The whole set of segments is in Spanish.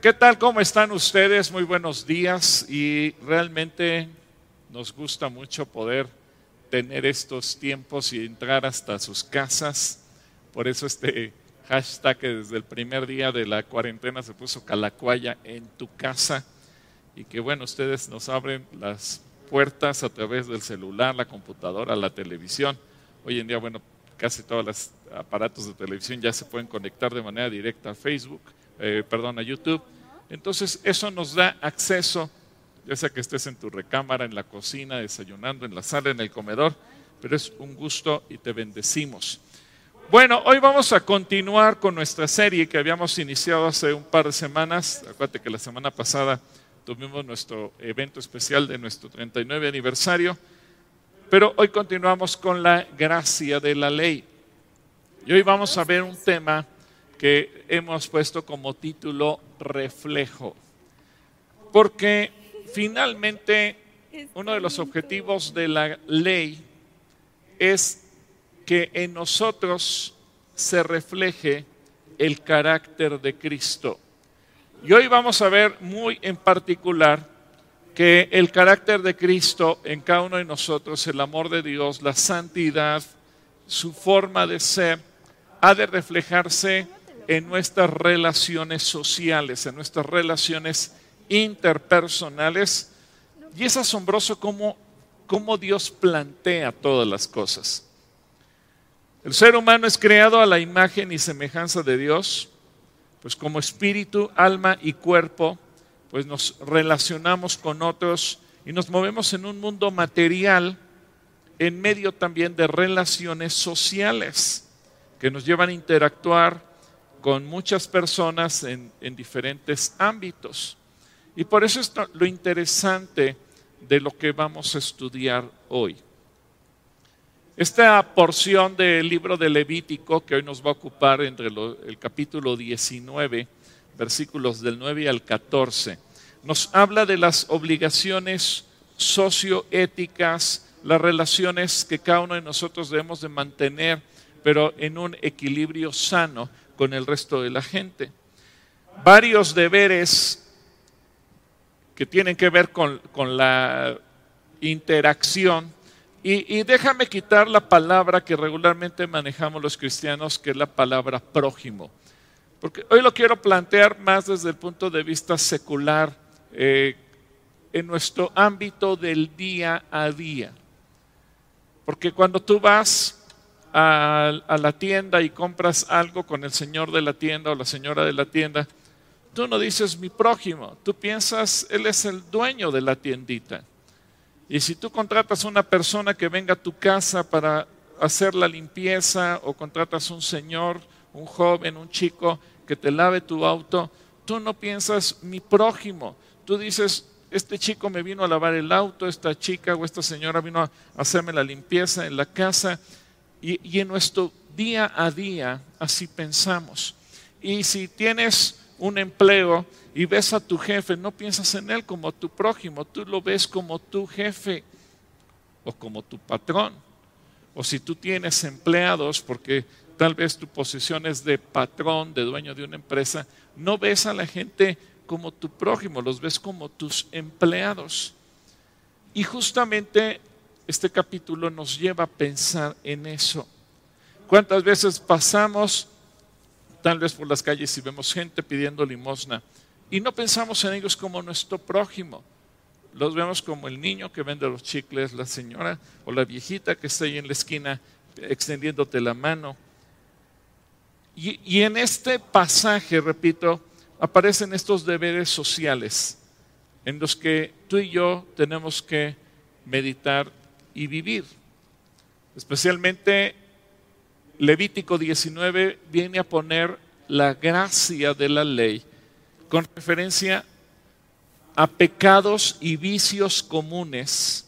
¿Qué tal? ¿Cómo están ustedes? Muy buenos días y realmente nos gusta mucho poder tener estos tiempos y entrar hasta sus casas. Por eso este hashtag que desde el primer día de la cuarentena se puso Calacuaya en tu casa y que bueno, ustedes nos abren las puertas a través del celular, la computadora, la televisión. Hoy en día, bueno, casi todos los aparatos de televisión ya se pueden conectar de manera directa a Facebook eh, perdón, a YouTube. Entonces eso nos da acceso, ya sea que estés en tu recámara, en la cocina, desayunando, en la sala, en el comedor, pero es un gusto y te bendecimos. Bueno, hoy vamos a continuar con nuestra serie que habíamos iniciado hace un par de semanas. Acuérdate que la semana pasada tuvimos nuestro evento especial de nuestro 39 aniversario, pero hoy continuamos con la gracia de la ley. Y hoy vamos a ver un tema que hemos puesto como título reflejo. Porque finalmente uno de los objetivos de la ley es que en nosotros se refleje el carácter de Cristo. Y hoy vamos a ver muy en particular que el carácter de Cristo en cada uno de nosotros, el amor de Dios, la santidad, su forma de ser, ha de reflejarse en nuestras relaciones sociales, en nuestras relaciones interpersonales. Y es asombroso cómo, cómo Dios plantea todas las cosas. El ser humano es creado a la imagen y semejanza de Dios, pues como espíritu, alma y cuerpo, pues nos relacionamos con otros y nos movemos en un mundo material en medio también de relaciones sociales que nos llevan a interactuar con muchas personas en, diferentes ámbitos. Y por eso es lo interesante de lo que vamos a estudiar hoy. Esta porción del libro de Levítico, que hoy nos va a ocupar entre el capítulo 19, versículos del 9 al 14, nos habla de las obligaciones socioéticas, las relaciones que cada uno de nosotros debemos de mantener, pero en un equilibrio sano con el resto de la gente. Varios deberes que tienen que ver con, la interacción. Y, y, déjame quitar la palabra que regularmente manejamos los cristianos, que es la palabra prójimo. Porque hoy lo quiero plantear más desde el punto de vista secular, eh, en nuestro ámbito del día a día. Porque cuando tú vas a, la tienda y compras algo con el señor de la tienda o la señora de la tienda, tú no dices mi prójimo, tú piensas, él es el dueño de la tiendita. Y si tú contratas una persona que venga a tu casa para hacer la limpieza o contratas un señor, un joven, un chico que te lave tu auto, tú no piensas mi prójimo, tú dices, este chico me vino a lavar el auto, esta chica o esta señora vino a hacerme la limpieza en la casa y, en nuestro día a día así pensamos. Y si tienes un empleo y ves a tu jefe, no piensas en él como tu prójimo, tú lo ves como tu jefe o como tu patrón. O si tú tienes empleados, porque tal vez tu posición es de patrón, de dueño de una empresa, no ves a la gente como tu prójimo, los ves como tus empleados. Y justamente este capítulo nos lleva a pensar en eso. ¿Cuántas veces pasamos tal vez por las calles y vemos gente pidiendo limosna y no pensamos en ellos como nuestro prójimo? Los vemos como el niño que vende los chicles, la señora o la viejita que está ahí en la esquina extendiéndote la mano. Y, y en este pasaje, repito, aparecen estos deberes sociales en los que tú y yo tenemos que meditar y vivir. Especialmente Levítico 19 viene a poner la gracia de la ley con referencia a pecados y vicios comunes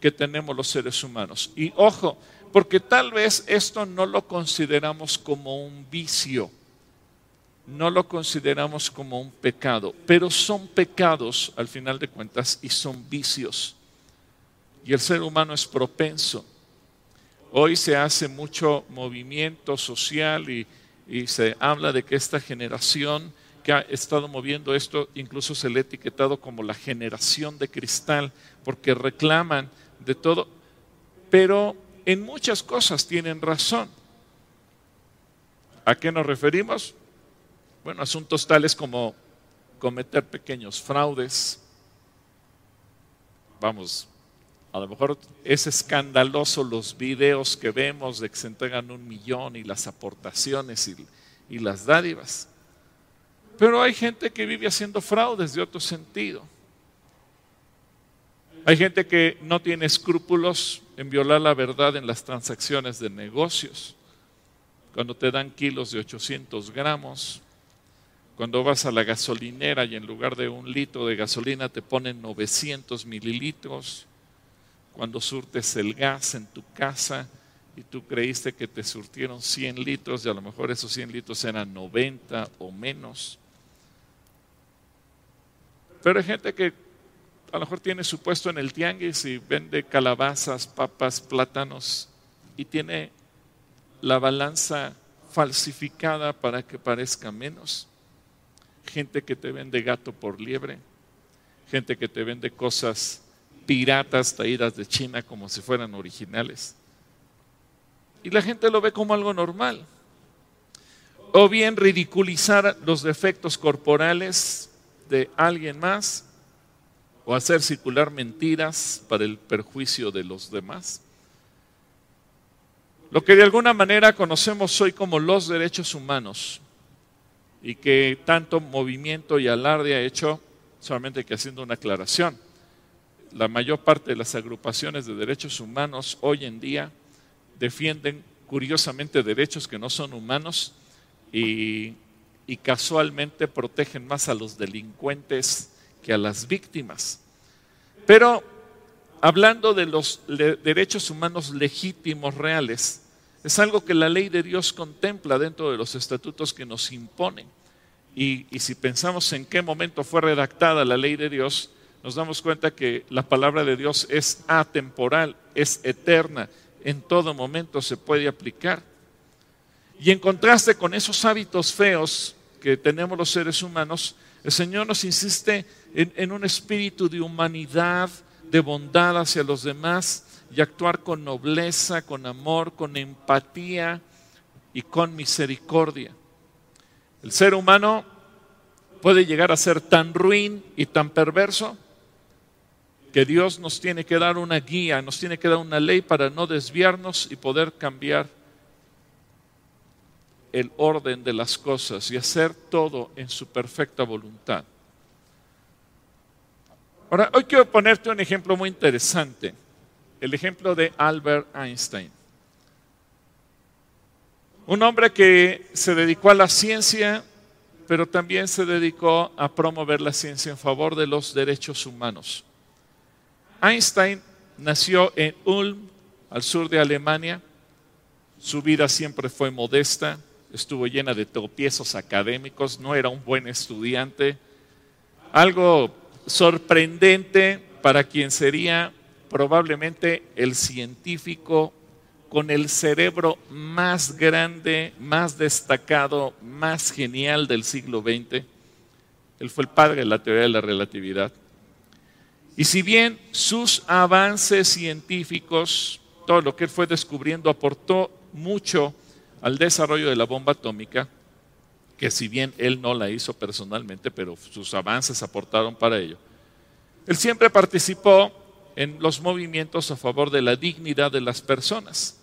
que tenemos los seres humanos. Y ojo, porque tal vez esto no lo consideramos como un vicio, no lo consideramos como un pecado, pero son pecados al final de cuentas y son vicios y el ser humano es propenso. Hoy se hace mucho movimiento social y, se habla de que esta generación que ha estado moviendo esto, incluso se le ha etiquetado como la generación de cristal, porque reclaman de todo, pero en muchas cosas tienen razón. ¿A qué nos referimos? Bueno, asuntos tales como cometer pequeños fraudes. Vamos, a lo mejor es escandaloso los videos que vemos de que se entregan un millón y las aportaciones y, y las dádivas. Pero hay gente que vive haciendo fraudes de otro sentido. Hay gente que no tiene escrúpulos en violar la verdad en las transacciones de negocios. Cuando te dan kilos de 800 gramos, cuando vas a la gasolinera y en lugar de un litro de gasolina te ponen 900 mililitros, cuando surtes el gas en tu casa y tú creíste que te surtieron 100 litros y a lo mejor esos 100 litros eran 90 o menos. Pero hay gente que a lo mejor tiene su puesto en el tianguis y vende calabazas, papas, plátanos y tiene la balanza falsificada para que parezca menos. Gente que te vende gato por liebre, gente que te vende cosas piratas traídas de China como si fueran originales. Y la gente lo ve como algo normal. O bien ridiculizar los defectos corporales de alguien más o hacer circular mentiras para el perjuicio de los demás. Lo que de alguna manera conocemos hoy como los derechos humanos y que tanto movimiento y alarde ha hecho, solamente que haciendo una aclaración. La mayor parte de las agrupaciones de derechos humanos hoy en día defienden curiosamente derechos que no son humanos y casualmente protegen más a los delincuentes que a las víctimas. Pero hablando de los derechos humanos legítimos reales, es algo que la ley de Dios contempla dentro de los estatutos que nos imponen. Y, si pensamos en qué momento fue redactada la ley de Dios, nos damos cuenta que la palabra de Dios es atemporal, es eterna, en todo momento se puede aplicar. Y en contraste con esos hábitos feos que tenemos los seres humanos, el Señor nos insiste en, un espíritu de humanidad, de bondad hacia los demás y actuar con nobleza, con amor, con empatía y con misericordia. El ser humano puede llegar a ser tan ruin y tan perverso que Dios nos tiene que dar una guía, nos tiene que dar una ley para no desviarnos y poder cambiar el orden de las cosas y hacer todo en su perfecta voluntad. Ahora, hoy quiero ponerte un ejemplo muy interesante, el ejemplo de Albert Einstein. Un hombre que se dedicó a la ciencia, pero también se dedicó a promover la ciencia en favor de los derechos humanos. Einstein nació en Ulm, al sur de Alemania. Su vida siempre fue modesta, estuvo llena de tropiezos académicos, no era un buen estudiante. Algo sorprendente para quien sería probablemente el científico con el cerebro más grande, más destacado, más genial del siglo XX. Él fue el padre de la teoría de la relatividad. Y si bien sus avances científicos, todo lo que él fue descubriendo, aportó mucho al desarrollo de la bomba atómica, que si bien él no la hizo personalmente, pero sus avances aportaron para ello. Él siempre participó en los movimientos a favor de la dignidad de las personas.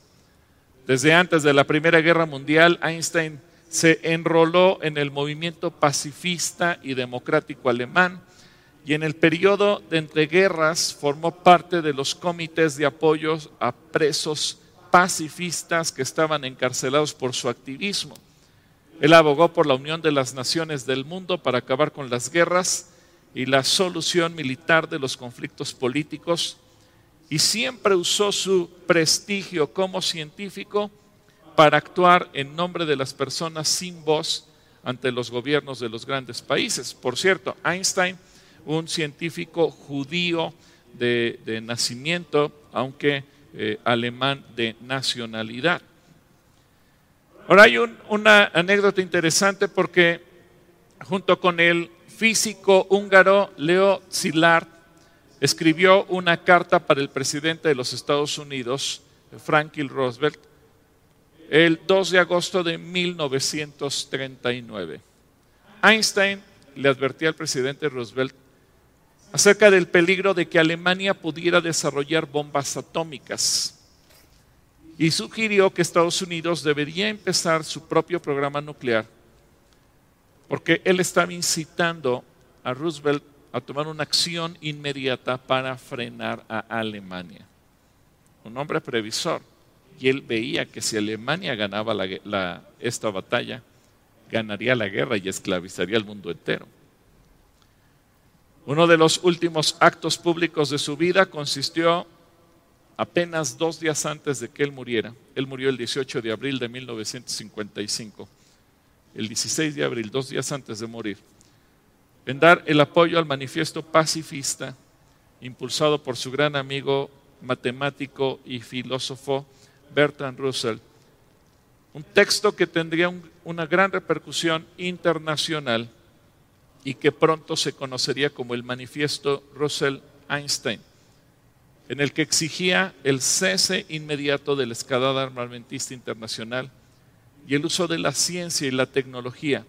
Desde antes de la Primera Guerra Mundial, Einstein se enroló en el movimiento pacifista y democrático alemán y en el periodo de entreguerras formó parte de los comités de apoyo a presos pacifistas que estaban encarcelados por su activismo. Él abogó por la unión de las naciones del mundo para acabar con las guerras y la solución militar de los conflictos políticos y siempre usó su prestigio como científico para actuar en nombre de las personas sin voz ante los gobiernos de los grandes países. Por cierto, Einstein, un científico judío de, nacimiento, aunque eh, alemán de nacionalidad. Ahora hay una anécdota interesante porque junto con el físico húngaro Leo Szilard, escribió una carta para el presidente de los Estados Unidos, Franklin Roosevelt, el 2 de agosto de 1939. Einstein le advertía al presidente Roosevelt acerca del peligro de que Alemania pudiera desarrollar bombas atómicas y sugirió que Estados Unidos debería empezar su propio programa nuclear porque él estaba incitando a Roosevelt a tomar una acción inmediata para frenar a Alemania. Un hombre previsor. Y él veía que si Alemania ganaba esta batalla, ganaría la guerra y esclavizaría al mundo entero. Uno de los últimos actos públicos de su vida consistió apenas dos días antes de que él muriera. Él murió el 18 de abril de 1955 el 16 de abril, dos días antes de morir, en dar el apoyo al manifiesto pacifista impulsado por su gran amigo matemático y filósofo Bertrand Russell, un texto que tendría una gran repercusión internacional y que pronto se conocería como el manifiesto Russell-Einstein, en el que exigía el cese inmediato de la escalada armamentista internacional y el uso de la ciencia y la tecnología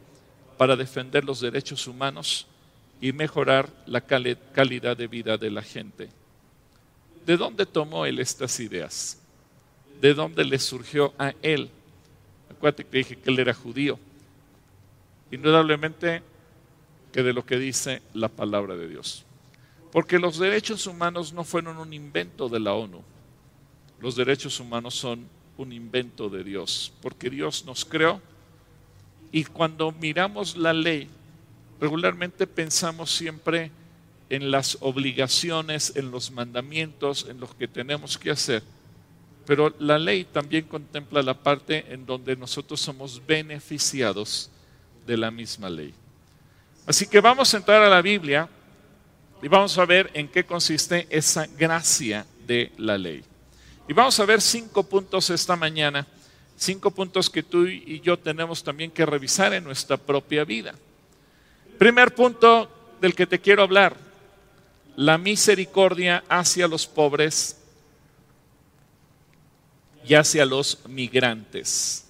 para defender los derechos humanos y mejorar la calidad de vida de la gente. ¿De dónde tomó él estas ideas? ¿De dónde le surgió a él? Acuérdate que dije que él era judío. Indudablemente que de lo que dice la palabra de Dios. Porque los derechos humanos no fueron un invento de la ONU. Los derechos humanos son un invento de Dios, porque Dios nos creó y cuando miramos la ley, regularmente pensamos siempre en las obligaciones, en los mandamientos, en lo que tenemos que hacer. Pero la ley también contempla la parte en donde nosotros somos beneficiados de la misma ley. Así que vamos a entrar a la Biblia y vamos a ver en qué consiste esa gracia de la ley. Y vamos a ver cinco puntos esta mañana, cinco puntos que tú y yo tenemos también que revisar en nuestra propia vida. Primer punto del que te quiero hablar, la misericordia hacia los pobres y hacia los migrantes.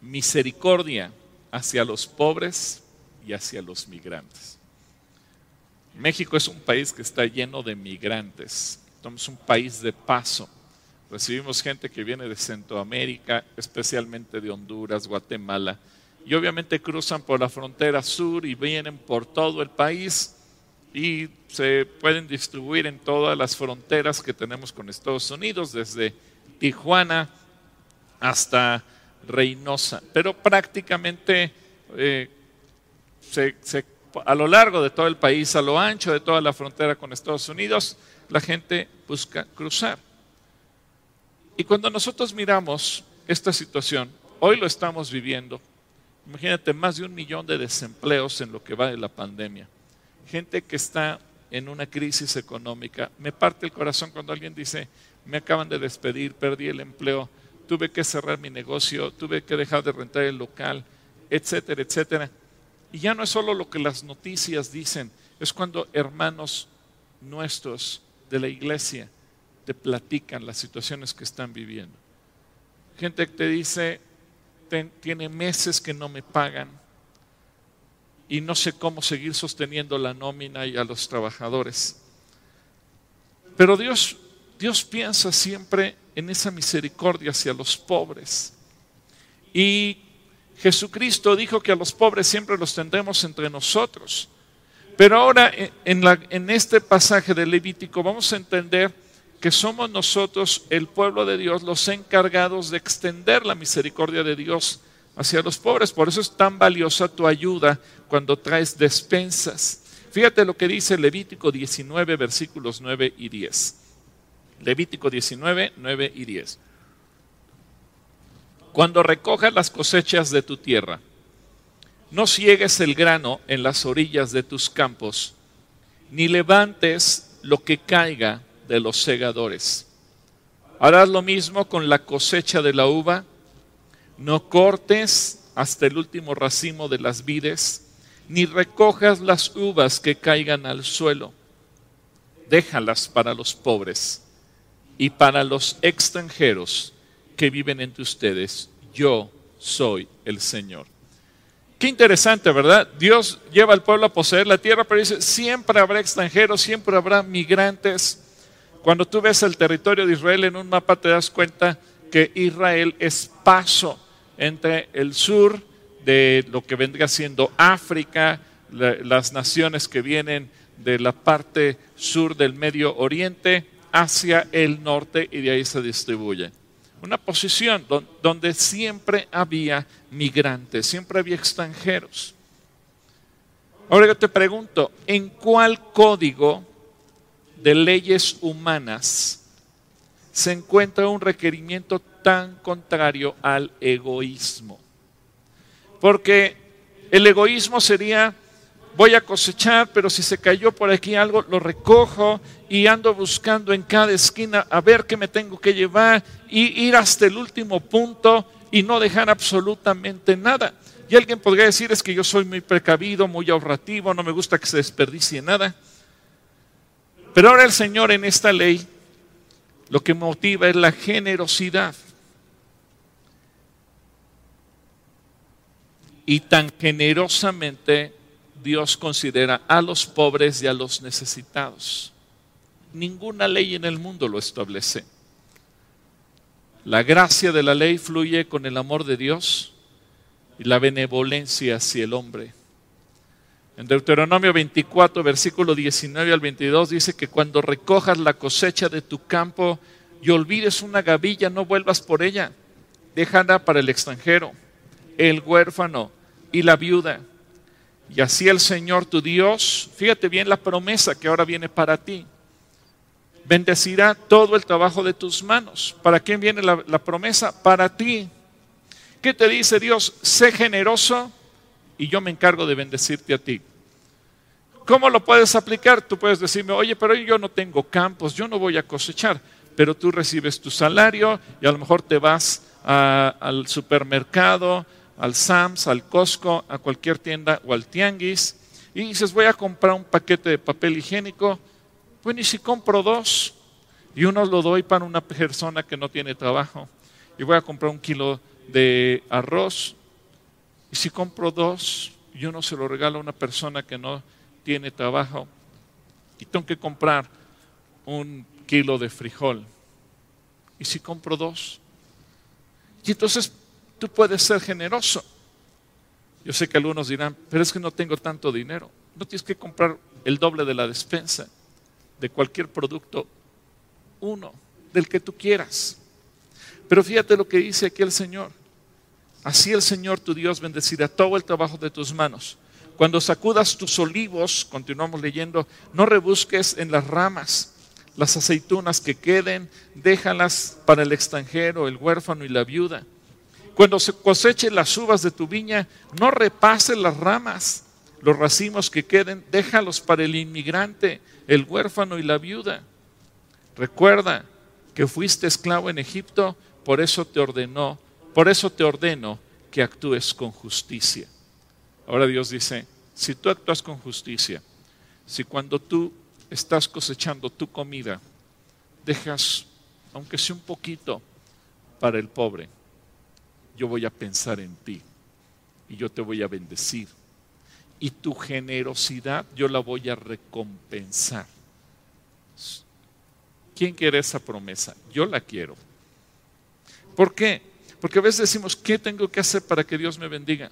Misericordia hacia los pobres y hacia los migrantes. México es un país que está lleno de migrantes. Somos un país de paso. Recibimos gente que viene de Centroamérica, especialmente de Honduras, Guatemala, y obviamente cruzan por la frontera sur y vienen por todo el país y se pueden distribuir en todas las fronteras que tenemos con Estados Unidos, desde Tijuana hasta Reynosa. Pero prácticamente eh, a lo largo de todo el país, a lo ancho de toda la frontera con Estados Unidos, la gente busca cruzar. Y cuando nosotros miramos esta situación, hoy lo estamos viviendo, imagínate más de un millón de desempleos en lo que va de la pandemia, gente que está en una crisis económica. Me parte el corazón cuando alguien dice, me acaban de despedir, perdí el empleo, tuve que cerrar mi negocio, tuve que dejar de rentar el local, etcétera, etcétera. Y ya no es solo lo que las noticias dicen, es cuando hermanos nuestros de la iglesia te platican las situaciones que están viviendo. Gente que te dice, tiene meses que no me pagan y no sé cómo seguir sosteniendo la nómina y a los trabajadores. Pero Dios, Dios piensa siempre en esa misericordia hacia los pobres. Y Jesucristo dijo que a los pobres siempre los tendremos entre nosotros. Pero ahora en, este pasaje de Levítico vamos a entender que somos nosotros, el pueblo de Dios, los encargados de extender la misericordia de Dios hacia los pobres. Por eso es tan valiosa tu ayuda cuando traes despensas. Fíjate lo que dice Levítico 19, versículos 9 y 10. Levítico 19, 9 y 10. Cuando recojas las cosechas de tu tierra, no ciegues el grano en las orillas de tus campos, ni levantes lo que caiga de los segadores. Harás lo mismo con la cosecha de la uva. No cortes hasta el último racimo de las vides, ni recojas las uvas que caigan al suelo. Déjalas para los pobres y para los extranjeros que viven entre ustedes. Yo soy el Señor. Qué interesante, ¿verdad? Dios lleva al pueblo a poseer la tierra, pero dice, siempre habrá extranjeros, siempre habrá migrantes. Cuando tú ves el territorio de Israel en un mapa te das cuenta que Israel es paso entre el sur de lo que vendría siendo África, las naciones que vienen de la parte sur del Medio Oriente hacia el norte y de ahí se distribuye una posición donde siempre había migrantes, siempre había extranjeros. Ahora yo te pregunto, ¿en cuál código de leyes humanas se encuentra un requerimiento tan contrario al egoísmo? Porque el egoísmo sería voy a cosechar, pero si se cayó por aquí algo, lo recojo y ando buscando en cada esquina a ver qué me tengo que llevar y ir hasta el último punto y no dejar absolutamente nada. Y alguien podría decir es que yo soy muy precavido, muy ahorrativo, no me gusta que se desperdicie nada. Pero ahora el Señor en esta ley lo que motiva es la generosidad. Y tan generosamente Dios considera a los pobres y a los necesitados. Ninguna ley en el mundo lo establece. La gracia de la ley fluye con el amor de Dios y la benevolencia hacia el hombre. En Deuteronomio 24, versículo 19 al 22 dice que cuando recojas la cosecha de tu campo y olvides una gavilla, no vuelvas por ella. Déjala para el extranjero, el huérfano y la viuda y así el Señor tu Dios, fíjate bien la promesa que ahora viene para ti, bendecirá todo el trabajo de tus manos. ¿Para quién viene la, promesa? Para ti. ¿Qué te dice Dios? Sé generoso y yo me encargo de bendecirte a ti. ¿Cómo lo puedes aplicar? Tú puedes decirme, oye, pero yo no tengo campos, yo no voy a cosechar, pero tú recibes tu salario y a lo mejor te vas al supermercado, al Sams, al Costco, a cualquier tienda o al Tianguis y dices, voy a comprar un paquete de papel higiénico, bueno, y si compro dos y uno lo doy para una persona que no tiene trabajo y voy a comprar un kilo de arroz y si compro dos y uno se lo regalo a una persona que no tiene trabajo y tengo que comprar un kilo de frijol y si compro dos. Y entonces tú puedes ser generoso. Yo sé que algunos dirán, pero es que no tengo tanto dinero. No tienes que comprar el doble de la despensa de cualquier producto, uno, del que tú quieras. Pero fíjate lo que dice aquí el Señor. Así el Señor tu Dios bendecirá todo el trabajo de tus manos. Cuando sacudas tus olivos, continuamos leyendo, no rebusques en las ramas. Las aceitunas que queden, déjalas para el extranjero, el huérfano y la viuda cuando se coseche las uvas de tu viña, no repases las ramas, los racimos que queden, déjalos para el inmigrante, el huérfano y la viuda. Recuerda que fuiste esclavo en Egipto, por eso te ordenó, por eso te ordeno que actúes con justicia. Ahora Dios dice, si tú actúas con justicia, si cuando tú estás cosechando tu comida, dejas, aunque sea un poquito, para el pobre, yo voy a pensar en ti y yo te voy a bendecir. Y tu generosidad yo la voy a recompensar. ¿Quién quiere esa promesa? Yo la quiero. ¿Por qué? Porque a veces decimos, ¿qué tengo que hacer para que Dios me bendiga?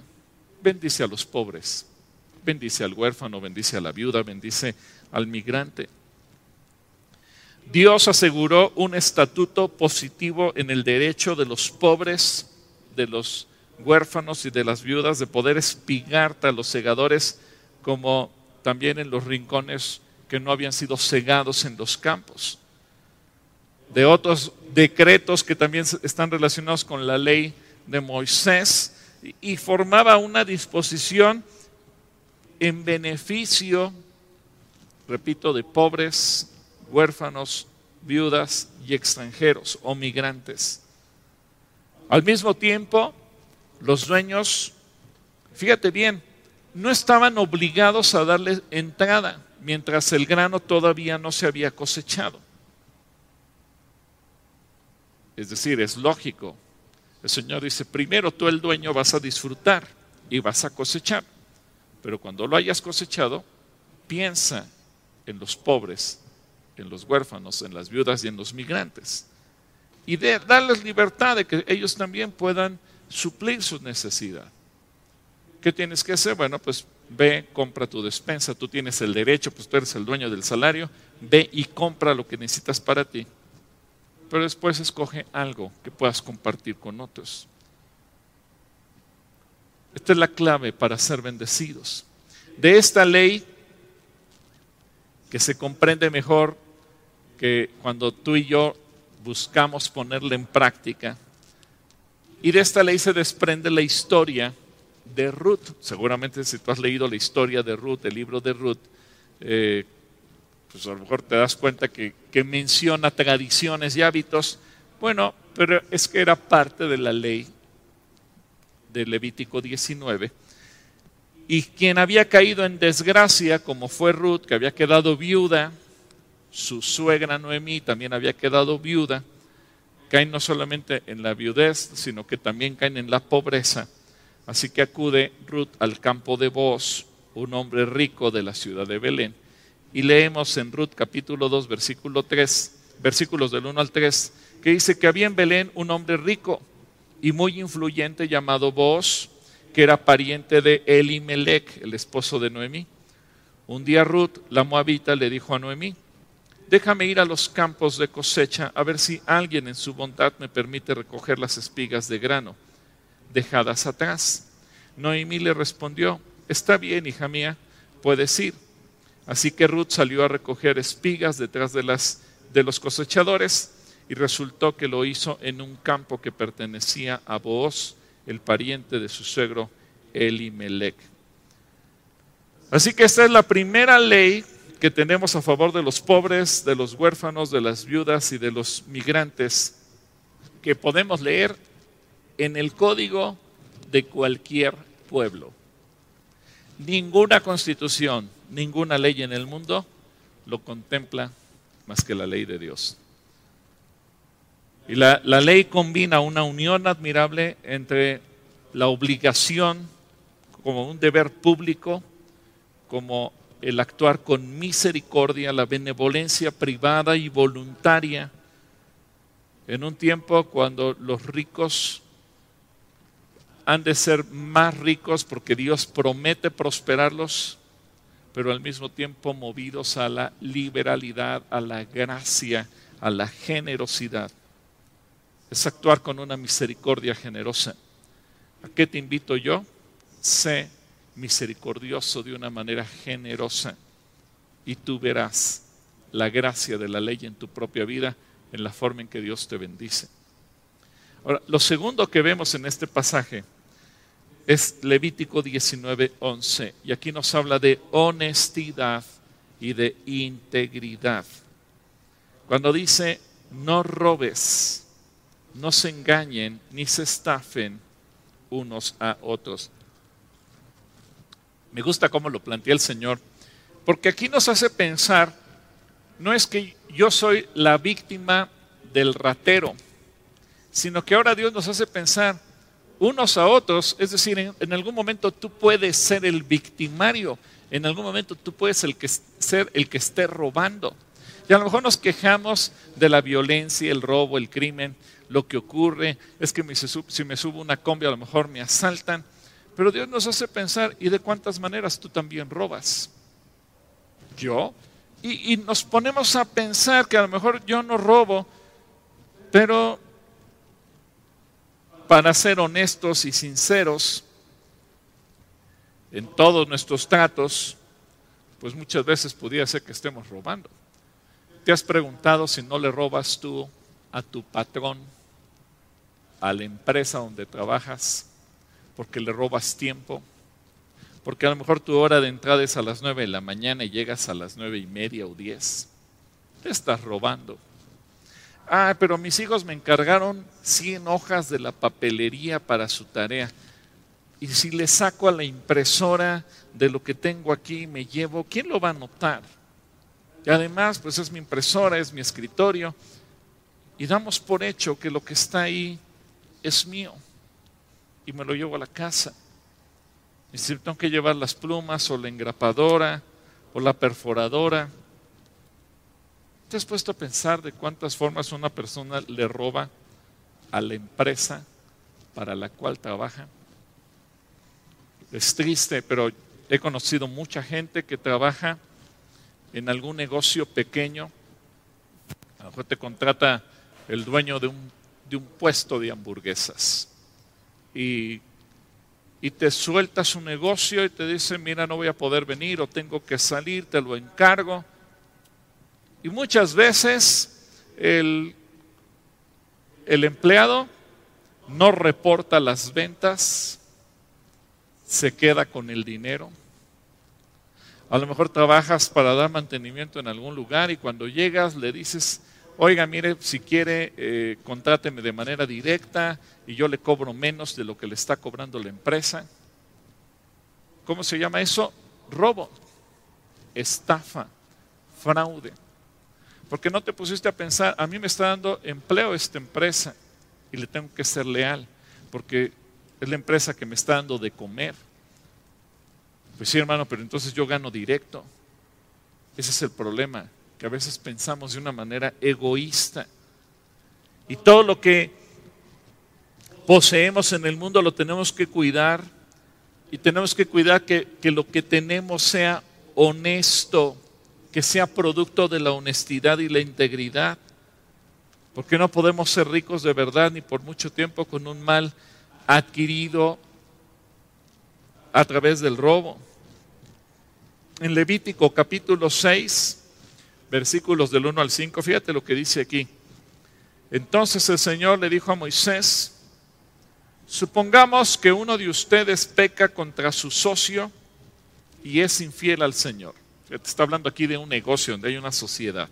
Bendice a los pobres, bendice al huérfano, bendice a la viuda, bendice al migrante. Dios aseguró un estatuto positivo en el derecho de los pobres de los huérfanos y de las viudas, de poder espigarte a los segadores, como también en los rincones que no habían sido cegados en los campos. De otros decretos que también están relacionados con la ley de Moisés y formaba una disposición en beneficio, repito, de pobres, huérfanos, viudas y extranjeros o migrantes. Al mismo tiempo, los dueños, fíjate bien, no estaban obligados a darle entrada mientras el grano todavía no se había cosechado. Es decir, es lógico. El Señor dice, primero tú el dueño vas a disfrutar y vas a cosechar, pero cuando lo hayas cosechado, piensa en los pobres, en los huérfanos, en las viudas y en los migrantes. Y de, darles libertad de que ellos también puedan suplir su necesidad. ¿Qué tienes que hacer? Bueno, pues ve, compra tu despensa, tú tienes el derecho, pues tú eres el dueño del salario, ve y compra lo que necesitas para ti. Pero después escoge algo que puedas compartir con otros. Esta es la clave para ser bendecidos. De esta ley, que se comprende mejor que cuando tú y yo buscamos ponerla en práctica, y de esta ley se desprende la historia de Ruth. Seguramente si tú has leído la historia de Ruth, el libro de Ruth, eh, pues a lo mejor te das cuenta que, que menciona tradiciones y hábitos. Bueno, pero es que era parte de la ley de Levítico 19. Y quien había caído en desgracia, como fue Ruth, que había quedado viuda, su suegra Noemí también había quedado viuda, caen no solamente en la viudez, sino que también caen en la pobreza Así que acude Ruth al campo de Boz, un hombre rico de la ciudad de Belén. Y leemos en Ruth capítulo 2, versículo 3, versículos del 1 al 3, que dice que había en Belén un hombre rico y muy influyente llamado Boz, que era pariente de Elimelech, el esposo de Noemí. Un día Ruth, la moabita, le dijo a Noemí, déjame ir a los campos de cosecha a ver si alguien en su bondad me permite recoger las espigas de grano dejadas atrás. Noemí le respondió, está bien, hija mía, puedes ir. Así que Ruth salió a recoger espigas detrás de, de los cosechadores y resultó que lo hizo en un campo que pertenecía a Booz, el pariente de su suegro Elimelech. Así que esta es la primera ley que tenemos a favor de los pobres, de los huérfanos, de las viudas y de los migrantes, que podemos leer en el código de cualquier pueblo. Ninguna constitución, ninguna ley en el mundo lo contempla más que la ley de Dios. Y la, la, ley combina una unión admirable entre la obligación como un deber público, como el actuar con misericordia, la benevolencia privada y voluntaria, en un tiempo cuando los ricos han de ser más ricos porque Dios promete prosperarlos, pero al mismo tiempo movidos a la liberalidad, a la gracia, a la generosidad. Es actuar con una misericordia generosa. ¿A qué te invito yo? Sé misericordioso de una manera generosa y tú verás la gracia de la ley en tu propia vida en la forma en que Dios te bendice. Ahora, lo segundo que vemos en este pasaje es Levítico 19:11 y aquí nos habla de honestidad y de integridad. Cuando dice, no robes, no se engañen ni se estafen unos a otros. Me gusta cómo lo plantea el Señor, porque aquí nos hace pensar, no es que yo soy la víctima del ratero, sino que ahora Dios nos hace pensar, unos a otros, es decir, en, algún momento tú puedes ser el victimario, en algún momento tú puedes el que, ser el que esté robando. Y a lo mejor nos quejamos de la violencia, el robo, el crimen, lo que ocurre es que si me subo una combi a lo mejor me asaltan, pero Dios nos hace pensar, ¿y de cuántas maneras tú también robas? ¿Yo? Y, nos ponemos a pensar que a lo mejor yo no robo, pero para ser honestos y sinceros en todos nuestros tratos, pues muchas veces podría ser que estemos robando. ¿Te has preguntado si no le robas tú a tu patrón, a la empresa donde trabajas, porque le robas tiempo? Porque a lo mejor tu hora de entrada es a las nueve de la mañana y llegas a las nueve y media o diez. Te estás robando. Ah, pero mis hijos me encargaron 100 hojas de la papelería para su tarea. y si le saco a la impresora de lo que tengo aquí y me llevo, ¿quién lo va a notar? Y además, pues es mi impresora, es mi escritorio, y damos por hecho que lo que está ahí es mío y me lo llevo a la casa. Y si tengo que llevar las plumas o la engrapadora o la perforadora, ¿te has puesto a pensar de cuántas formas una persona le roba a la empresa para la cual trabaja? Es triste, pero he conocido mucha gente que trabaja en algún negocio pequeño. A lo mejor te contrata el dueño un, de un puesto de hamburguesas y, y te suelta su negocio y te dice, mira, no voy a poder venir o tengo que salir, te lo encargo. Y muchas veces el, el empleado no reporta las ventas, se queda con el dinero. A lo mejor trabajas para dar mantenimiento en algún lugar y cuando llegas le dices, oiga, mire, si quiere, eh, contráteme de manera directa y yo le cobro menos de lo que le está cobrando la empresa. ¿Cómo se llama eso? Robo, estafa, fraude. Porque no te pusiste a pensar, a mí me está dando empleo esta empresa y le tengo que ser leal, porque es la empresa que me está dando de comer. Pues sí, hermano, pero entonces yo gano directo. Ese es el problema, que a veces pensamos de una manera egoísta. Y todo lo que poseemos en el mundo lo tenemos que cuidar y tenemos que cuidar que, que lo que tenemos sea honesto, que sea producto de la honestidad y la integridad. Porque no podemos ser ricos de verdad ni por mucho tiempo con un mal adquirido a través del robo. En Levítico capítulo 6, versículos del 1 al 5, fíjate lo que dice aquí. Entonces el Señor le dijo a Moisés, supongamos que uno de ustedes peca contra su socio y es infiel al Señor. Está hablando aquí de un negocio donde hay una sociedad.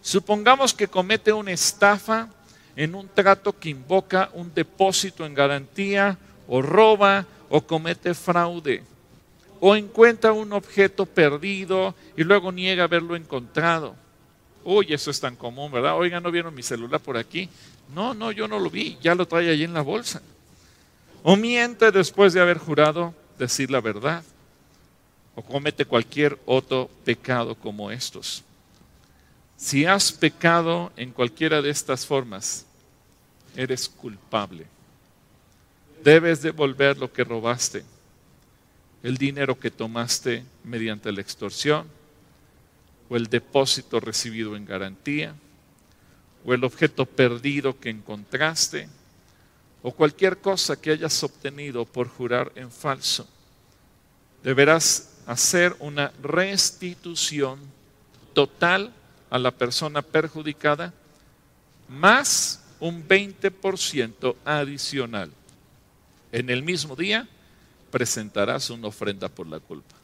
Supongamos que comete una estafa en un trato que invoca un depósito en garantía o roba o comete fraude o encuentra un objeto perdido y luego niega haberlo encontrado. Uy, eso es tan común, ¿verdad? Oiga, ¿no vieron mi celular por aquí? No, no, yo no lo vi, ya lo trae allí en la bolsa. O miente después de haber jurado decir la verdad. O comete cualquier otro pecado como estos. Si has pecado en cualquiera de estas formas, eres culpable. Debes devolver lo que robaste, el dinero que tomaste mediante la extorsión, o el depósito recibido en garantía, o el objeto perdido que encontraste, o cualquier cosa que hayas obtenido por jurar en falso. Deberás hacer una restitución total a la persona perjudicada, más un 20% adicional. En el mismo día presentarás una ofrenda por la culpa.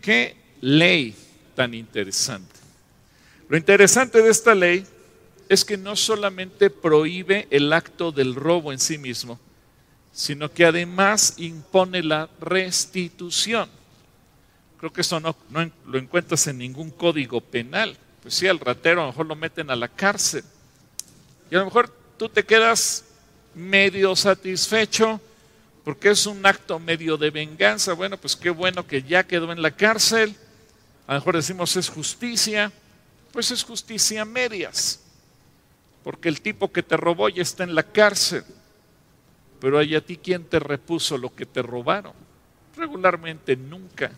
Qué ley tan interesante. Lo interesante de esta ley es que no solamente prohíbe el acto del robo en sí mismo, sino que además impone la restitución. Creo que eso no, lo encuentras en ningún código penal. Pues sí, al ratero a lo mejor lo meten a la cárcel. Y a lo mejor tú te quedas medio satisfecho porque es un acto medio de venganza. Bueno, pues qué bueno que ya quedó en la cárcel. A lo mejor decimos es justicia. Pues es justicia medias. Porque el tipo que te robó ya está en la cárcel. Pero hay a ti quien te repuso lo que te robaron. Regularmente nunca.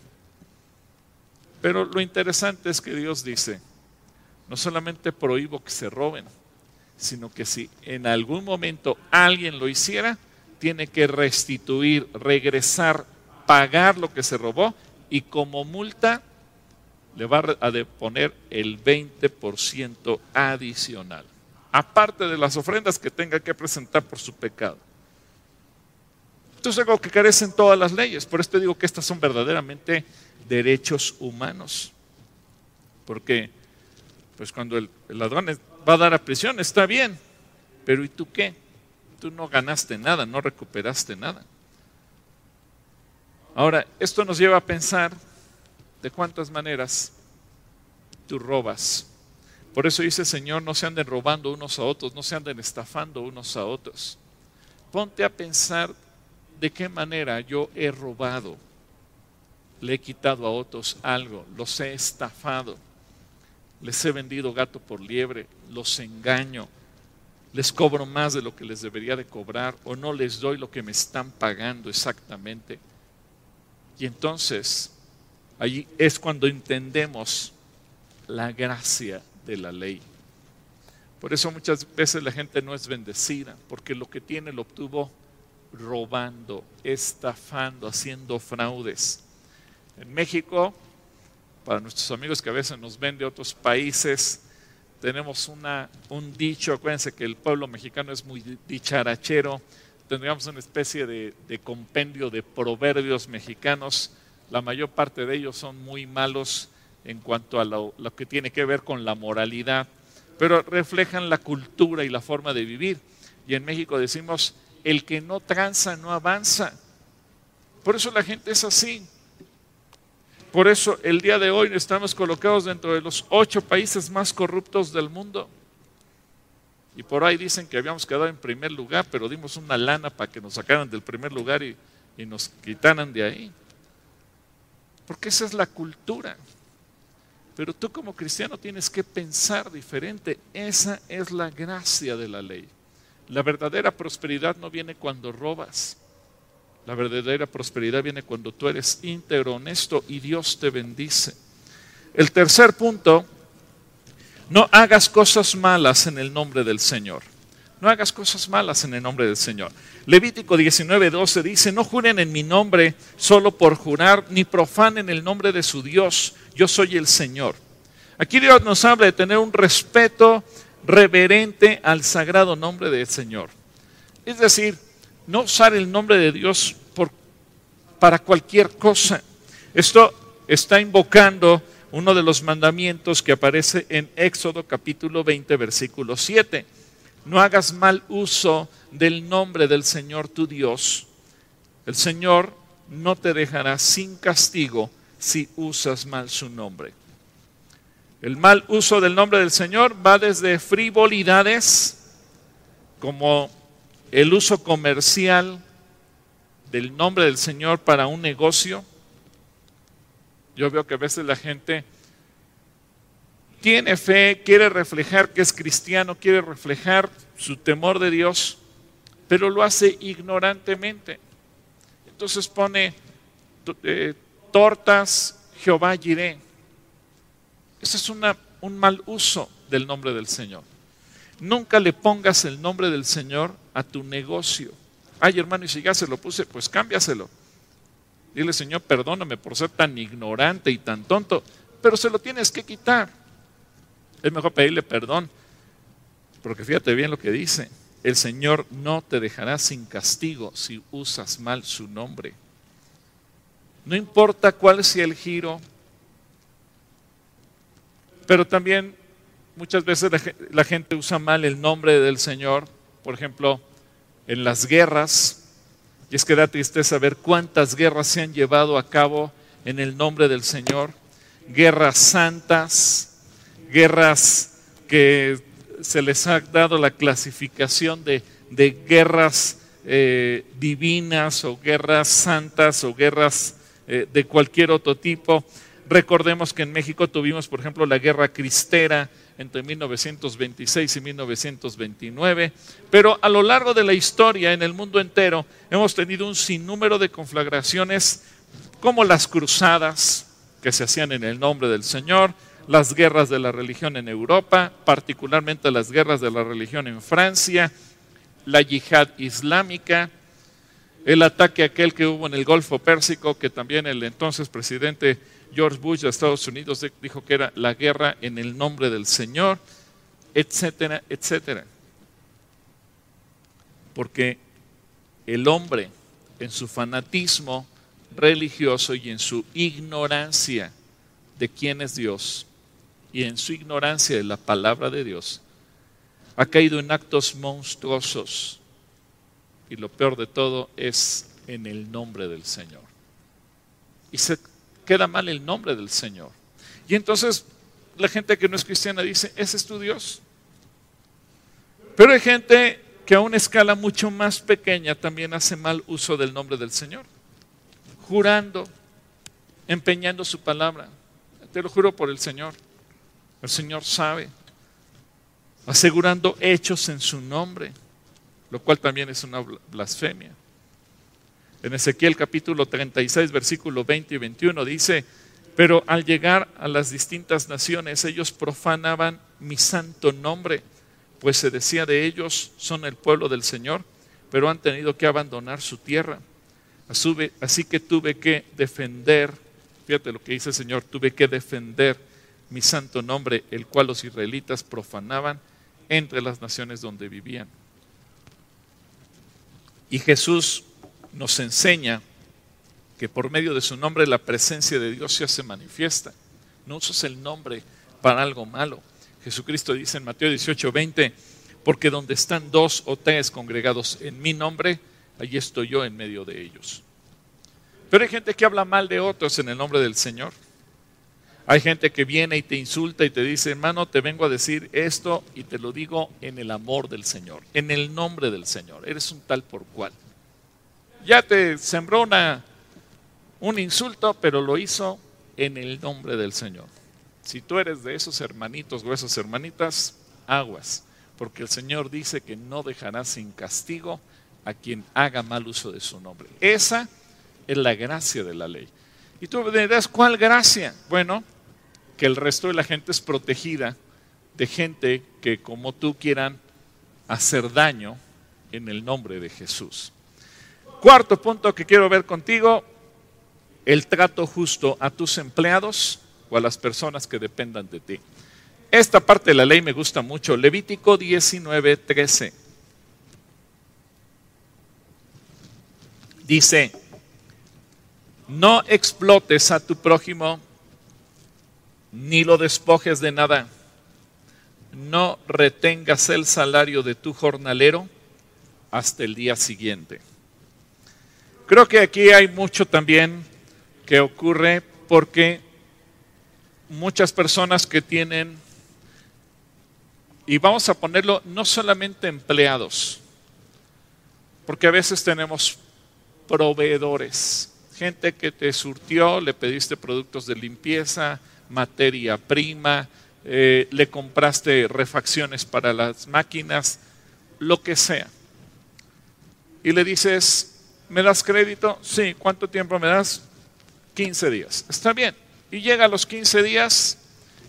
Pero lo interesante es que Dios dice, no solamente prohíbo que se roben, sino que si en algún momento alguien lo hiciera, tiene que restituir, regresar, pagar lo que se robó y como multa le va a poner el 20% adicional, aparte de las ofrendas que tenga que presentar por su pecado. Esto es algo que carecen todas las leyes, por esto digo que estas son verdaderamente derechos humanos, porque pues cuando el, ladrón va a dar a prisión, está bien, pero ¿y tú qué? Tú no ganaste nada, no recuperaste nada. Ahora, esto nos lleva a pensar de cuántas maneras tú robas. Por eso dice Señor, no se anden robando unos a otros, no se anden estafando unos a otros. Ponte a pensar de qué manera yo he robado, le he quitado a otros algo, los he estafado, les he vendido gato por liebre, los engaño, les cobro más de lo que les debería de cobrar o no les doy lo que me están pagando exactamente. Y entonces, allí es cuando entendemos la gracia de la ley. Por eso muchas veces la gente no es bendecida, porque lo que tiene lo obtuvo robando, estafando, haciendo fraudes. En México, para nuestros amigos que a veces nos ven de otros países, tenemos una, un dicho, acuérdense que el pueblo mexicano es muy dicharachero, tendríamos una especie de, de compendio de proverbios mexicanos, la mayor parte de ellos son muy malos en cuanto a lo, que tiene que ver con la moralidad, pero reflejan la cultura y la forma de vivir. Y en México decimos, el que no tranza no avanza. Por eso la gente es así. Por eso el día de hoy estamos colocados dentro de los ocho países más corruptos del mundo. Y por ahí dicen que habíamos quedado en primer lugar, pero dimos una lana para que nos sacaran del primer lugar y, nos quitaran de ahí. Porque esa es la cultura. Pero tú como cristiano tienes que pensar diferente. Esa es la gracia de la ley. La verdadera prosperidad no viene cuando robas. La verdadera prosperidad viene cuando tú eres íntegro, honesto y Dios te bendice. El tercer punto, no hagas cosas malas en el nombre del Señor. No hagas cosas malas en el nombre del Señor. Levítico 19:12 dice, no juren en mi nombre solo por jurar, ni profanen el nombre de su Dios. Yo soy el Señor. Aquí Dios nos habla de tener un respeto reverente al sagrado nombre del Señor. Es decir, no usar el nombre de Dios para cualquier cosa. Esto está invocando uno de los mandamientos que aparece en Éxodo capítulo 20, versículo 7 no hagas mal uso del nombre del Señor tu Dios. El Señor no te dejará sin castigo si usas mal su nombre. El mal uso del nombre del Señor va desde frivolidades como el uso comercial del nombre del Señor para un negocio. Yo veo que a veces la gente tiene fe, quiere reflejar que es cristiano, quiere reflejar su temor de Dios, pero lo hace ignorantemente. Entonces pone eh, tortas Jehová Jiré. Ese es un mal uso del nombre del Señor. Nunca le pongas el nombre del Señor a tu negocio. Ay, hermano, y si ya se lo puse, pues cámbiaselo. Dile, Señor, perdóname por ser tan ignorante y tan tonto, pero se lo tienes que quitar. Es mejor pedirle perdón, porque fíjate bien lo que dice. El Señor no te dejará sin castigo si usas mal su nombre. No importa cuál sea el giro, pero también muchas veces la, gente usa mal el nombre del Señor, por ejemplo, en las guerras. Y es que da tristeza ver cuántas guerras se han llevado a cabo en el nombre del Señor. Guerras santas, guerras que se les ha dado la clasificación de, guerras eh, divinas o guerras santas o guerras eh, de cualquier otro tipo. Recordemos que en México tuvimos, por ejemplo, la guerra cristera entre 1926 y 1929, pero a lo largo de la historia en el mundo entero hemos tenido un sinnúmero de conflagraciones como las cruzadas que se hacían en el nombre del Señor, las guerras de la religión en Europa, particularmente las guerras de la religión en Francia, la yihad islámica, el ataque aquel que hubo en el Golfo Pérsico, que también el entonces presidente George Bush de Estados Unidos dijo que era la guerra en el nombre del Señor, etcétera, etcétera. Porque el hombre en su fanatismo religioso y en su ignorancia de quién es Dios, y en su ignorancia de la palabra de Dios, ha caído en actos monstruosos. Y lo peor de todo es en el nombre del Señor. y se queda mal el nombre del Señor. Y entonces la gente que no es cristiana dice, ese es tu Dios. Pero hay gente que a una escala mucho más pequeña también hace mal uso del nombre del Señor, jurando, empeñando su palabra. Te lo juro por el Señor. El Señor sabe, asegurando hechos en su nombre, lo cual también es una blasfemia. En Ezequiel capítulo 36, versículo 20 y 21 dice, pero al llegar a las distintas naciones ellos profanaban mi santo nombre, pues se decía de ellos, son el pueblo del Señor, pero han tenido que abandonar su tierra. Así que tuve que defender, fíjate lo que dice el Señor, tuve que defender mi santo nombre, el cual los israelitas profanaban entre las naciones donde vivían. Y Jesús nos enseña que por medio de su nombre la presencia de Dios ya se manifiesta. No usas el nombre para algo malo. Jesucristo dice en Mateo 18, 20, porque donde están dos o tres congregados en mi nombre, allí estoy yo en medio de ellos. Pero hay gente que habla mal de otros en el nombre del Señor. Hay gente que viene y te insulta y te dice, hermano, te vengo a decir esto y te lo digo en el amor del Señor, en el nombre del Señor. Eres un tal por cual. Ya te sembró una, un insulto, pero lo hizo en el nombre del Señor. Si tú eres de esos hermanitos o esas hermanitas, aguas, porque el Señor dice que no dejará sin castigo a quien haga mal uso de su nombre. Esa es la gracia de la ley. Y tú dirás, ¿cuál gracia? Bueno, que el resto de la gente es protegida de gente que como tú quieran hacer daño en el nombre de Jesús. Cuarto punto que quiero ver contigo, el trato justo a tus empleados o a las personas que dependan de ti. Esta parte de la ley me gusta mucho. Levítico 19, 13. Dice, no explotes a tu prójimo ni lo despojes de nada. No retengas el salario de tu jornalero hasta el día siguiente. Creo que aquí hay mucho también que ocurre porque muchas personas que tienen, y vamos a ponerlo no solamente empleados, porque a veces tenemos proveedores, gente que te surtió, le pediste productos de limpieza, materia prima, eh, le compraste refacciones para las máquinas, lo que sea. Y le dices, ¿me das crédito? Sí, ¿cuánto tiempo me das? 15 días. Está bien. Y llega a los 15 días,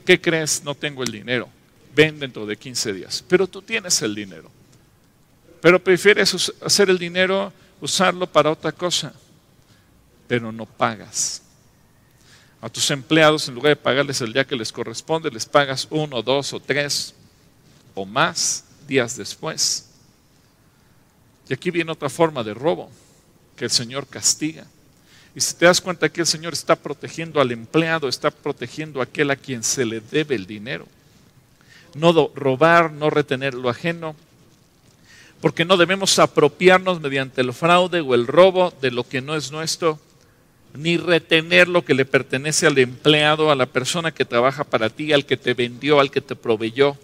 ¿qué crees? No tengo el dinero. Ven dentro de 15 días. Pero tú tienes el dinero. Pero prefieres hacer el dinero, usarlo para otra cosa. Pero no pagas. A tus empleados, en lugar de pagarles el día que les corresponde, les pagas uno, dos o tres o más días después. Y aquí viene otra forma de robo que el Señor castiga. Y si te das cuenta que el Señor está protegiendo al empleado, está protegiendo a aquel a quien se le debe el dinero. No robar, no retener lo ajeno, porque no debemos apropiarnos mediante el fraude o el robo de lo que no es nuestro, ni retener lo que le pertenece al empleado, a la persona que trabaja para ti, al que te vendió, al que te proveyó.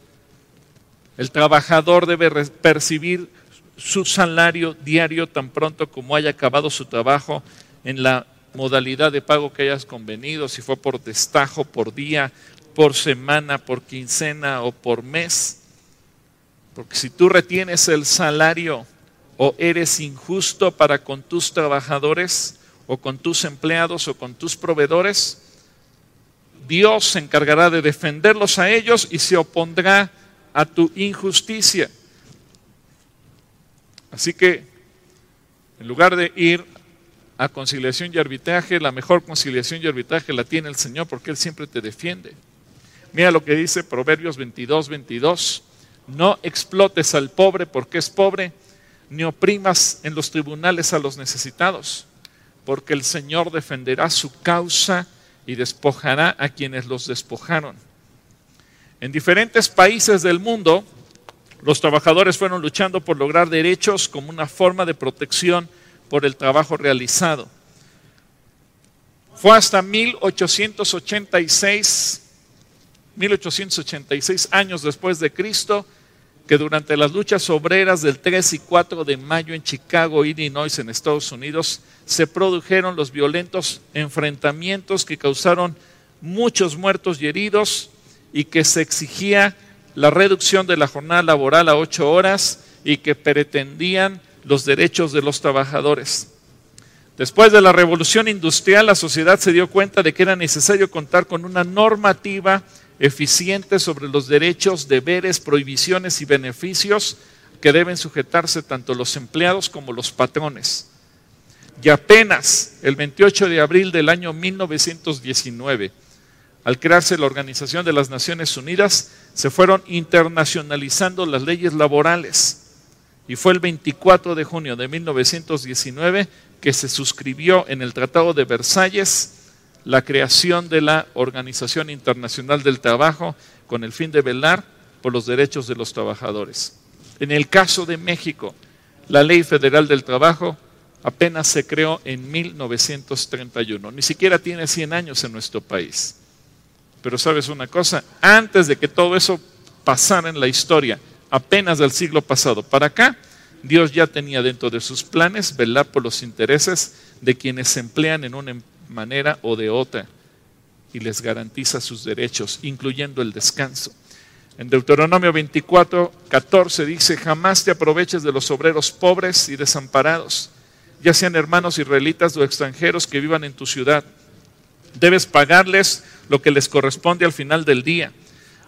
El trabajador debe percibir su salario diario tan pronto como haya acabado su trabajo en la modalidad de pago que hayas convenido, si fue por destajo, por día, por semana, por quincena o por mes. Porque si tú retienes el salario o eres injusto para con tus trabajadores, o con tus empleados o con tus proveedores, Dios se encargará de defenderlos a ellos y se opondrá a tu injusticia. Así que, en lugar de ir a conciliación y arbitraje, la mejor conciliación y arbitraje la tiene el Señor porque Él siempre te defiende. Mira lo que dice Proverbios 22, 22. No explotes al pobre porque es pobre, ni oprimas en los tribunales a los necesitados porque el Señor defenderá su causa y despojará a quienes los despojaron. En diferentes países del mundo, los trabajadores fueron luchando por lograr derechos como una forma de protección por el trabajo realizado. Fue hasta 1886, 1886 años después de Cristo, que durante las luchas obreras del 3 y 4 de mayo en Chicago, Illinois, en Estados Unidos, se produjeron los violentos enfrentamientos que causaron muchos muertos y heridos y que se exigía la reducción de la jornada laboral a ocho horas y que pretendían los derechos de los trabajadores. Después de la revolución industrial, la sociedad se dio cuenta de que era necesario contar con una normativa eficiente sobre los derechos, deberes, prohibiciones y beneficios que deben sujetarse tanto los empleados como los patrones. Y apenas el 28 de abril del año 1919, al crearse la Organización de las Naciones Unidas, se fueron internacionalizando las leyes laborales. Y fue el 24 de junio de 1919 que se suscribió en el Tratado de Versalles la creación de la Organización Internacional del Trabajo con el fin de velar por los derechos de los trabajadores. En el caso de México, la Ley Federal del Trabajo apenas se creó en 1931, ni siquiera tiene 100 años en nuestro país. Pero sabes una cosa, antes de que todo eso pasara en la historia, apenas del siglo pasado para acá, Dios ya tenía dentro de sus planes velar por los intereses de quienes se emplean en una manera o de otra y les garantiza sus derechos, incluyendo el descanso. En Deuteronomio 24, 14 dice, jamás te aproveches de los obreros pobres y desamparados, ya sean hermanos israelitas o extranjeros que vivan en tu ciudad. Debes pagarles lo que les corresponde al final del día,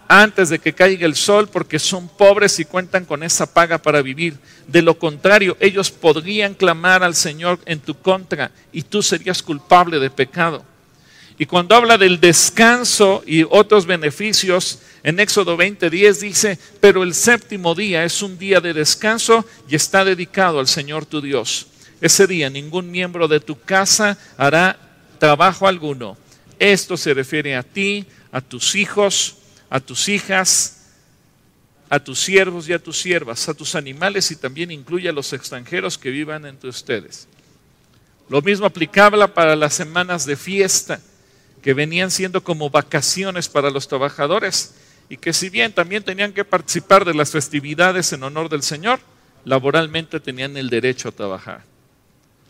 antes de que caiga el sol, porque son pobres y cuentan con esa paga para vivir. De lo contrario, ellos podrían clamar al Señor en tu contra y tú serías culpable de pecado. Y cuando habla del descanso y otros beneficios, en Éxodo 20:10 dice, pero el séptimo día es un día de descanso y está dedicado al Señor tu Dios. Ese día ningún miembro de tu casa hará trabajo alguno esto se refiere a ti, a tus hijos, a tus hijas, a tus siervos y a tus siervas, a tus animales y también incluye a los extranjeros que vivan entre ustedes. Lo mismo aplicable para las semanas de fiesta, que venían siendo como vacaciones para los trabajadores y que si bien también tenían que participar de las festividades en honor del Señor, laboralmente tenían el derecho a trabajar.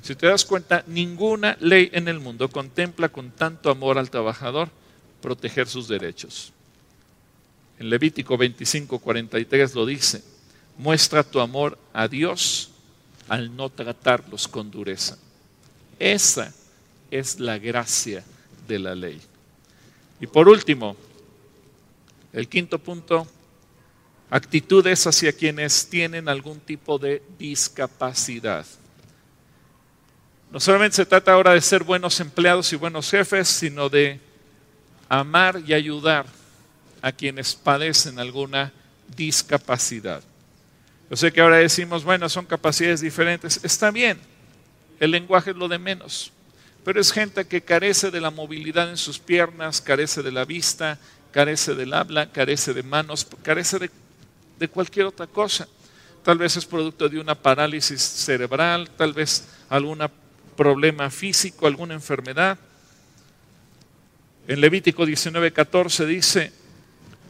Si te das cuenta, ninguna ley en el mundo contempla con tanto amor al trabajador proteger sus derechos. En Levítico 25, 43 lo dice, muestra tu amor a Dios al no tratarlos con dureza. Esa es la gracia de la ley. Y por último, el quinto punto, actitudes hacia quienes tienen algún tipo de discapacidad. No solamente se trata ahora de ser buenos empleados y buenos jefes, sino de amar y ayudar a quienes padecen alguna discapacidad. Yo sé que ahora decimos, bueno, son capacidades diferentes. Está bien, el lenguaje es lo de menos, pero es gente que carece de la movilidad en sus piernas, carece de la vista, carece del habla, carece de manos, carece de, cualquier otra cosa. Tal vez es producto de una parálisis cerebral, tal vez alguna problema físico, alguna enfermedad. En Levítico 19:14 dice,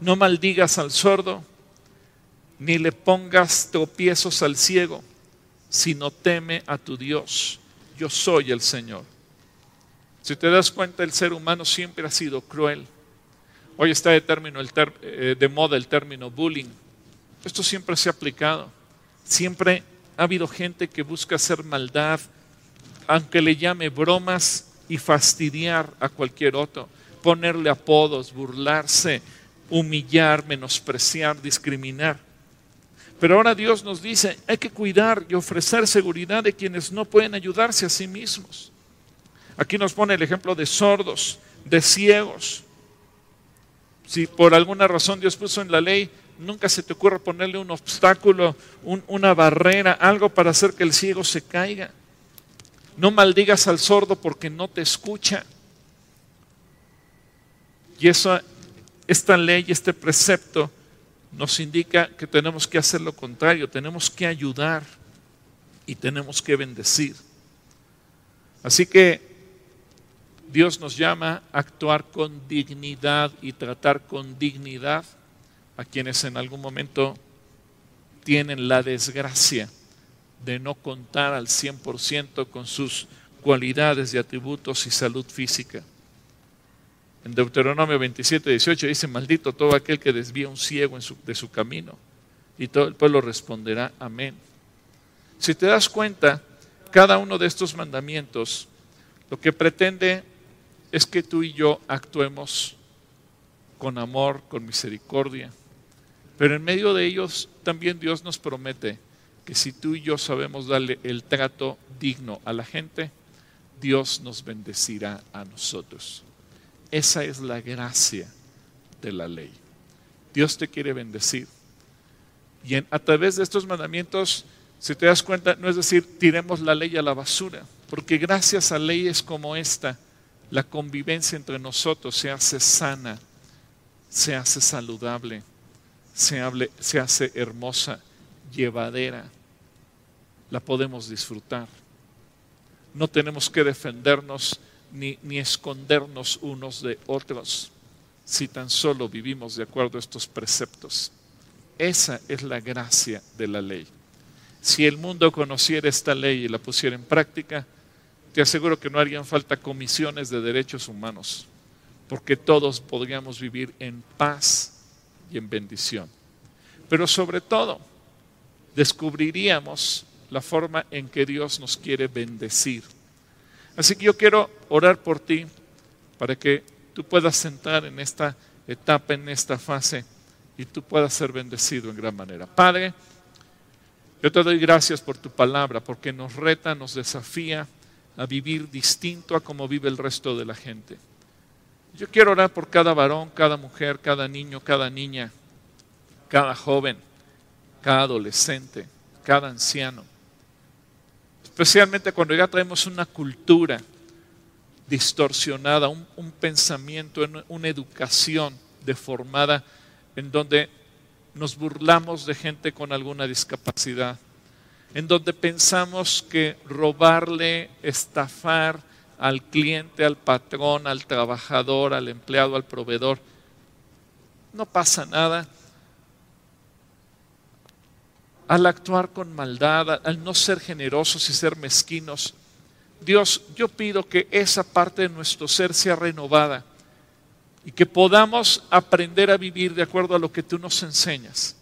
no maldigas al sordo, ni le pongas tropiezos al ciego, sino teme a tu Dios. Yo soy el Señor. Si te das cuenta, el ser humano siempre ha sido cruel. Hoy está de, término el eh, de moda el término bullying. Esto siempre se ha aplicado. Siempre ha habido gente que busca hacer maldad, aunque le llame bromas y fastidiar a cualquier otro, ponerle apodos, burlarse, humillar, menospreciar, discriminar. Pero ahora Dios nos dice, hay que cuidar y ofrecer seguridad de quienes no pueden ayudarse a sí mismos. Aquí nos pone el ejemplo de sordos, de ciegos. Si por alguna razón Dios puso en la ley, nunca se te ocurra ponerle un obstáculo, una barrera, algo para hacer que el ciego se caiga. No maldigas al sordo porque no te escucha. Y eso, esta ley, este precepto, nos indica que tenemos que hacer lo contrario, tenemos que ayudar y tenemos que bendecir. Así que Dios nos llama a actuar con dignidad y tratar con dignidad a quienes en algún momento tienen la desgracia de no contar al 100% con sus cualidades y atributos y salud física. En Deuteronomio 27, 18 dice, maldito todo aquel que desvía un ciego de su camino. Y todo el pueblo responderá, amén. Si te das cuenta, cada uno de estos mandamientos lo que pretende es que tú y yo actuemos con amor, con misericordia. Pero en medio de ellos también Dios nos promete que si tú y yo sabemos darle el trato digno a la gente, Dios nos bendecirá a nosotros. Esa es la gracia de la ley. Dios te quiere bendecir. Y a través de estos mandamientos si te das cuenta, no es decir, tiremos la ley a la basura, porque gracias a leyes como esta, la convivencia entre nosotros se hace sana, se hace saludable, se, se hace hermosa, llevadera, la podemos disfrutar. No tenemos que defendernos ni, ni escondernos unos de otros si tan solo vivimos de acuerdo a estos preceptos. Esa es la gracia de la ley. Si el mundo conociera esta ley y la pusiera en práctica, te aseguro que no harían falta comisiones de derechos humanos, porque todos podríamos vivir en paz y en bendición. Pero sobre todo, descubriríamos la forma en que Dios nos quiere bendecir. Así que yo quiero orar por ti para que tú puedas entrar en esta etapa, en esta fase, y tú puedas ser bendecido en gran manera. Padre, yo te doy gracias por tu palabra, porque nos reta, nos desafía a vivir distinto a como vive el resto de la gente. Yo quiero orar por cada varón, cada mujer, cada niño, cada niña, cada joven, cada adolescente, cada anciano. Especialmente cuando ya traemos una cultura distorsionada, un, un pensamiento, una educación deformada en donde nos burlamos de gente con alguna discapacidad, en donde pensamos que robarle, estafar al cliente, al patrón, al trabajador, al empleado, al proveedor, no pasa nada. Al actuar con maldad, al no ser generosos y ser mezquinos, Dios, yo pido que esa parte de nuestro ser sea renovada y que podamos aprender a vivir de acuerdo a lo que tú nos enseñas.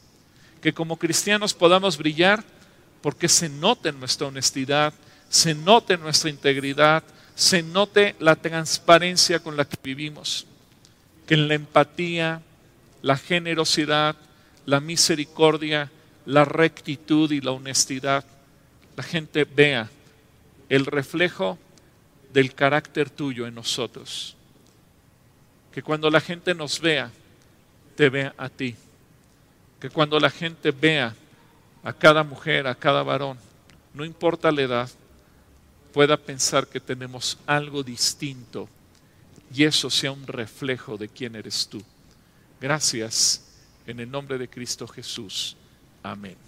Que como cristianos podamos brillar porque se note nuestra honestidad, se note nuestra integridad, se note la transparencia con la que vivimos. Que en la empatía, la generosidad, la misericordia, la rectitud y la honestidad, la gente vea el reflejo del carácter tuyo en nosotros que cuando la gente nos vea, te vea a ti. Que cuando la gente vea a cada mujer, a cada varón, no importa la edad, pueda pensar que tenemos algo distinto y eso sea un reflejo de quién eres tú. Gracias en el nombre de Cristo Jesús. Amén.